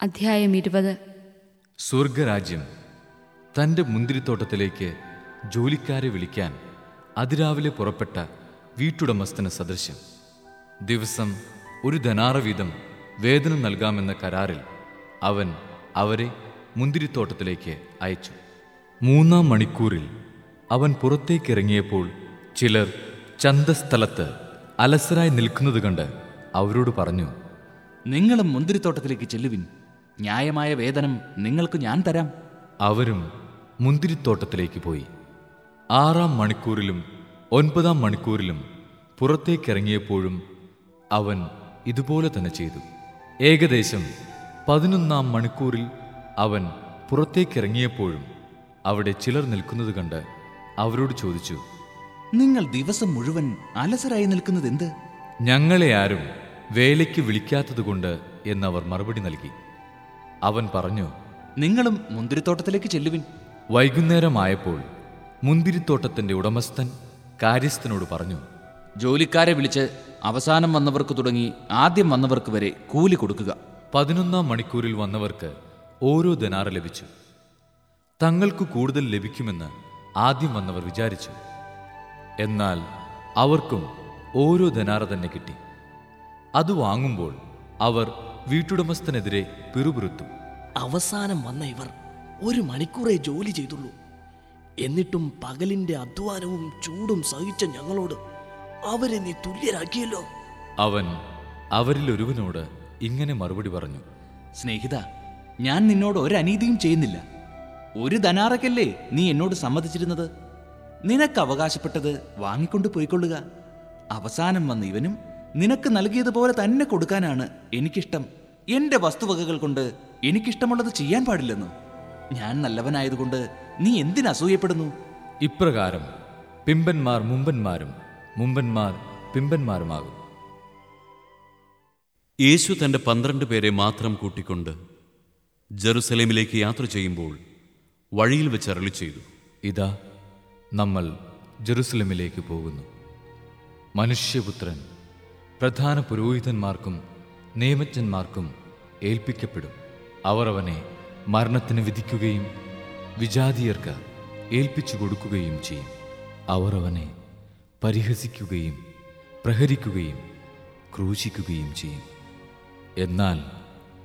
അധ്യായം ഇരുപത്. സ്വർഗരാജ്യം തന്റെ മുന്തിരിത്തോട്ടത്തിലേക്ക് ജോലിക്കാരെ വിളിക്കാൻ അതിരാവിലെ പുറപ്പെട്ട വീട്ടുടമസ്ഥന് സദൃശ്യം. ദിവസം ഒരു ധനാറ വീതം വേതനം നൽകാമെന്ന കരാറിൽ അവൻ അവരെ മുന്തിരിത്തോട്ടത്തിലേക്ക് അയച്ചു. മൂന്നാം മണിക്കൂറിൽ അവൻ പുറത്തേക്കിറങ്ങിയപ്പോൾ ചിലർ ചന്തസ്ഥലത്ത് അലസരായി നിൽക്കുന്നത് കണ്ട് അവരോട് പറഞ്ഞു നിങ്ങളും മുന്തിരിത്തോട്ടത്തിലേക്ക് ചെല്ലുവിൻ. ന്യായമായ വേതനം നിങ്ങൾക്ക് ഞാൻ തരാം. അവരും മുന്തിരിത്തോട്ടത്തിലേക്ക് പോയി. ആറാം മണിക്കൂറിലും ഒൻപതാം മണിക്കൂറിലും പുറത്തേക്കിറങ്ങിയപ്പോഴും അവൻ ഇതുപോലെ തന്നെ ചെയ്തു. ഏകദേശം പതിനൊന്നാം മണിക്കൂറിൽ അവൻ പുറത്തേക്കിറങ്ങിയപ്പോഴും അവിടെ ചിലർ നിൽക്കുന്നത് കണ്ട് അവരോട് ചോദിച്ചു നിങ്ങൾ ദിവസം മുഴുവൻ അലസരായി നിൽക്കുന്നത് എന്ത് ഞങ്ങളെ ആരും വേലയ്ക്ക് വിളിക്കാത്തതുകൊണ്ട് എന്നവർ മറുപടി നൽകി. അവൻ പറഞ്ഞു നിങ്ങളും മുന്തിരിത്തോട്ടത്തിലേക്ക് ചെല്ലുവിൻ. വൈകുന്നേരമായപ്പോൾ മുന്തിരിത്തോട്ടത്തിന്റെ ഉടമസ്ഥൻ കാര്യസ്ഥനോട് പറഞ്ഞു ജോലിക്കാരെ വിളിച്ച് അവസാനം വന്നവർക്ക് തുടങ്ങി ആദ്യം വന്നവർക്ക് വരെ കൂലി കൊടുക്കുക. പതിനൊന്നാം മണിക്കൂറിൽ വന്നവർക്ക് ഓരോ ധനാറ് ലഭിച്ചു. തങ്ങൾക്ക് കൂടുതൽ ലഭിക്കുമെന്ന് ആദ്യം വന്നവർ വിചാരിച്ചു. എന്നാൽ അവർക്കും ഓരോ ധനാറ് തന്നെ കിട്ടി. അത് വാങ്ങുമ്പോൾ അവർ വീട്ടുടമസ്ഥനെതിരെ പിറുപിറുത്തു. അവസാനം വന്ന ഇവർ ഒരു മണിക്കൂറേ ജോലി ചെയ്തുള്ളൂ. എന്നിട്ടും പകലിന്റെ അധ്വാനവും ചൂടും സഹിച്ച ഞങ്ങളോട് അവരെ നീ തുല്യരാക്കിയല്ലോ. അവൻ അവരിൽ ഒരുവനോട് ഇങ്ങനെ മറുപടി പറഞ്ഞു. സ്നേഹിത ഞാൻ നിന്നോട് ഒരനീതിയും അനീതിയും ചെയ്യുന്നില്ല. ഒരു ധനാറക്കല്ലേ നീ എന്നോട് സമ്മതിച്ചിരുന്നത്? നിനക്ക് അവകാശപ്പെട്ടത് വാങ്ങിക്കൊണ്ട് പോയിക്കൊള്ളുക. അവസാനം വന്ന ഇവനും നിനക്ക് നൽകിയതുപോലെ തന്നെ കൊടുക്കാനാണ് എനിക്കിഷ്ടം. എന്റെ വസ്തുവകകൾ കൊണ്ട് എനിക്കിഷ്ടമുള്ളത് ചെയ്യാൻ പാടില്ലെന്നു? ഞാൻ നല്ലവനായതുകൊണ്ട് നീ എന്തിനസൂയപ്പെടുന്നു ഇപ്രകാരം പിമ്പന്മാർ മുമ്പന്മാരും മുമ്പന്മാർ പിമ്പന്മാരുമാകും. യേശു തന്റെ പന്ത്രണ്ട് പേരെ മാത്രം കൂട്ടിക്കൊണ്ട് ജെറുസലേമിലേക്ക് യാത്ര ചെയ്യുമ്പോൾ വഴിയിൽ വെച്ച് അരളി ചെയ്തു. ഇതാ നമ്മൾ ജെറുസലമിലേക്ക് പോകുന്നു. മനുഷ്യപുത്രൻ പ്രധാന പുരോഹിതന്മാർക്കും നിയമജ്ഞന്മാർക്കും ഏൽപ്പിക്കപ്പെടും. അവർ അവനെ മരണത്തിന് വിധിക്കുകയും വിജാതിയർക്ക് ഏൽപ്പിച്ചു കൊടുക്കുകയും ചെയ്യും. അവർ അവനെ പരിഹസിക്കുകയും പ്രഹരിക്കുകയും ക്രൂശിക്കുകയും ചെയ്യും. എന്നാൽ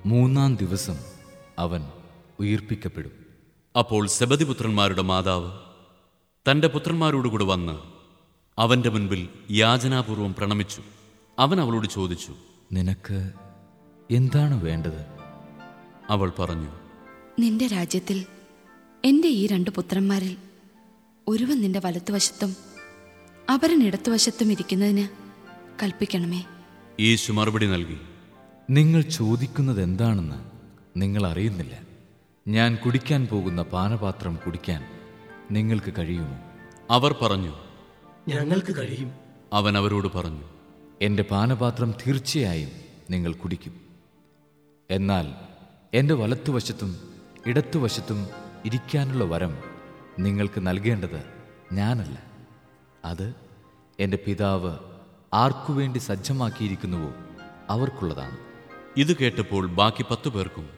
മൂന്നാം ദിവസം അവൻ ഉയർപ്പിക്കപ്പെടും. അപ്പോൾ സെബദിപുത്രന്മാരുടെ മാതാവ് തന്റെ പുത്രന്മാരോടുകൂടെ വന്ന് അവന്റെ മുൻപിൽ യാചനാപൂർവം പ്രണമിച്ചു. അവൻ അവളോട് ചോദിച്ചു നിനക്ക് എന്താണ് വേണ്ടത്? അവൾ പറഞ്ഞു നിന്റെ രാജ്യത്തിൽ എന്റെ ഈ രണ്ട് പുത്രന്മാരിൽ ഒരുവൻ നിന്റെ വലത്തുവശത്തും അപരൻ ഇടത്തുവശത്തും ഇരിക്കുന്നതിന് കൽപ്പിക്കണമേ. യേശു മറുപടി നൽകി നിങ്ങൾ ചോദിക്കുന്നത് എന്താണെന്ന് നിങ്ങൾ അറിയുന്നില്ല. ഞാൻ കുടിക്കാൻ പോകുന്ന പാനപാത്രം കുടിക്കാൻ നിങ്ങൾക്ക് കഴിയുമോ? അവർ പറഞ്ഞു ഞങ്ങൾക്ക് കഴിയും. അവൻ അവരോട് പറഞ്ഞു എന്റെ പാനപാത്രം തീർച്ചയായും നിങ്ങൾ കുടിക്കും. എന്നാൽ എന്റെ വലത്തുവശത്തും ഇടത്തുവശത്തും ഇരിക്കാനുള്ള വരം നിങ്ങൾക്ക് നൽകേണ്ടത് ഞാനല്ല. അത് എന്റെ പിതാവ് ആർക്കുവേണ്ടി സജ്ജമാക്കിയിരിക്കുന്നുവോ അവർക്കുള്ളതാണ്. ഇത് കേട്ടപ്പോൾ ബാക്കി പത്തു പേർക്കും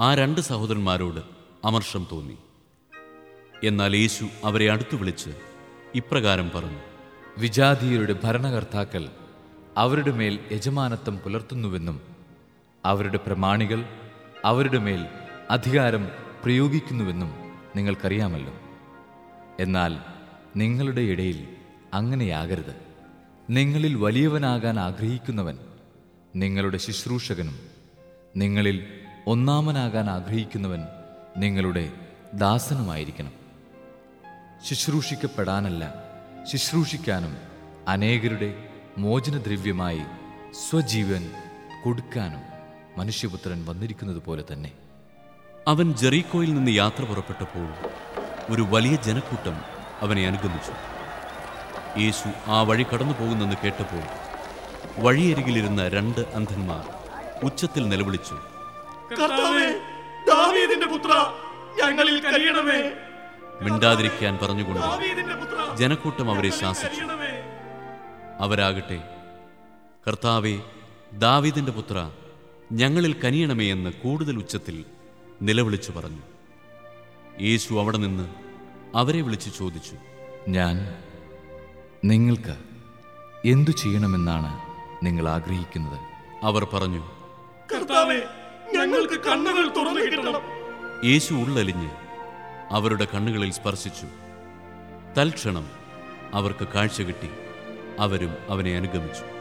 ആ രണ്ട് സഹോദരന്മാരോട് അമർഷം തോന്നി. എന്നാൽ യേശു അവരെ അടുത്തു വിളിച്ച് ഇപ്രകാരം പറഞ്ഞു. വിജാതീയരുടെ ഭരണകർത്താക്കൾ അവരുടെ മേൽ യജമാനത്വം പുലർത്തുന്നുവെന്നും അവരുടെ പ്രമാണികൾ അവരുടെ മേൽ അധികാരം പ്രയോഗിക്കുന്നുവെന്നും നിങ്ങൾക്കറിയാമല്ലോ. എന്നാൽ നിങ്ങളുടെ ഇടയിൽ അങ്ങനെയാകരുത്. നിങ്ങളിൽ വലിയവനാകാൻ ആഗ്രഹിക്കുന്നവൻ നിങ്ങളുടെ ശുശ്രൂഷകനും നിങ്ങളിൽ ഒന്നാമനാകാൻ ആഗ്രഹിക്കുന്നവൻ നിങ്ങളുടെ ദാസനുമായിരിക്കണം. ശുശ്രൂഷിക്കപ്പെടാനല്ല ശുശ്രൂഷിക്കാനും അനേകരുടെ മോചനദ്രവ്യമായി സ്വജീവൻ കൊടുക്കാനും മനുഷ്യപുത്രൻ വന്നിരിക്കുന്നത് പോലെ തന്നെ. അവൻ ജെറീക്കോയിൽ നിന്ന് യാത്ര പുറപ്പെട്ടപ്പോൾ ഒരു വലിയ ജനക്കൂട്ടം അവനെ അനുഗമിച്ചു. യേശു ആ വഴി കടന്നു പോകുന്നെന്ന് കേട്ടപ്പോൾ വഴിയരികിലിരുന്ന രണ്ട് അന്ധന്മാർ ഉച്ചത്തിൽ നിലവിളിച്ചു കർത്താവേ ദാവീദിന്റെ പുത്ര ഞങ്ങളിൽ കഴിയണമേ മിണ്ടാതിരിക്കാൻ പറഞ്ഞുകൊണ്ട് ജനക്കൂട്ടം അവരെ ശാസിച്ചു. അവരാകട്ടെ. കർത്താവെ ദാവിദിന്റെ പുത്ര ഞങ്ങളിൽ കനിയണമേ എന്ന് കൂടുതൽ ഉച്ചത്തിൽ നിലവിളിച്ചു പറഞ്ഞു. യേശു അവിടെ നിന്ന് അവരെ വിളിച്ച് ചോദിച്ചു ഞാൻ നിങ്ങൾക്ക് എന്തു ചെയ്യണമെന്നാണ് നിങ്ങൾ ആഗ്രഹിക്കുന്നത്? അവർ പറഞ്ഞു കർത്താവേ ഞങ്ങൾക്ക് കണ്ണുകൾ തുറന്നു കിട്ടണം. യേശു ഉള്ളലിഞ്ഞ് അവരുടെ കണ്ണുകളിൽ സ്പർശിച്ചു. തൽക്ഷണം അവർക്ക് കാഴ്ച കിട്ടി. അവരും അവനെ അനുഗമിച്ചു.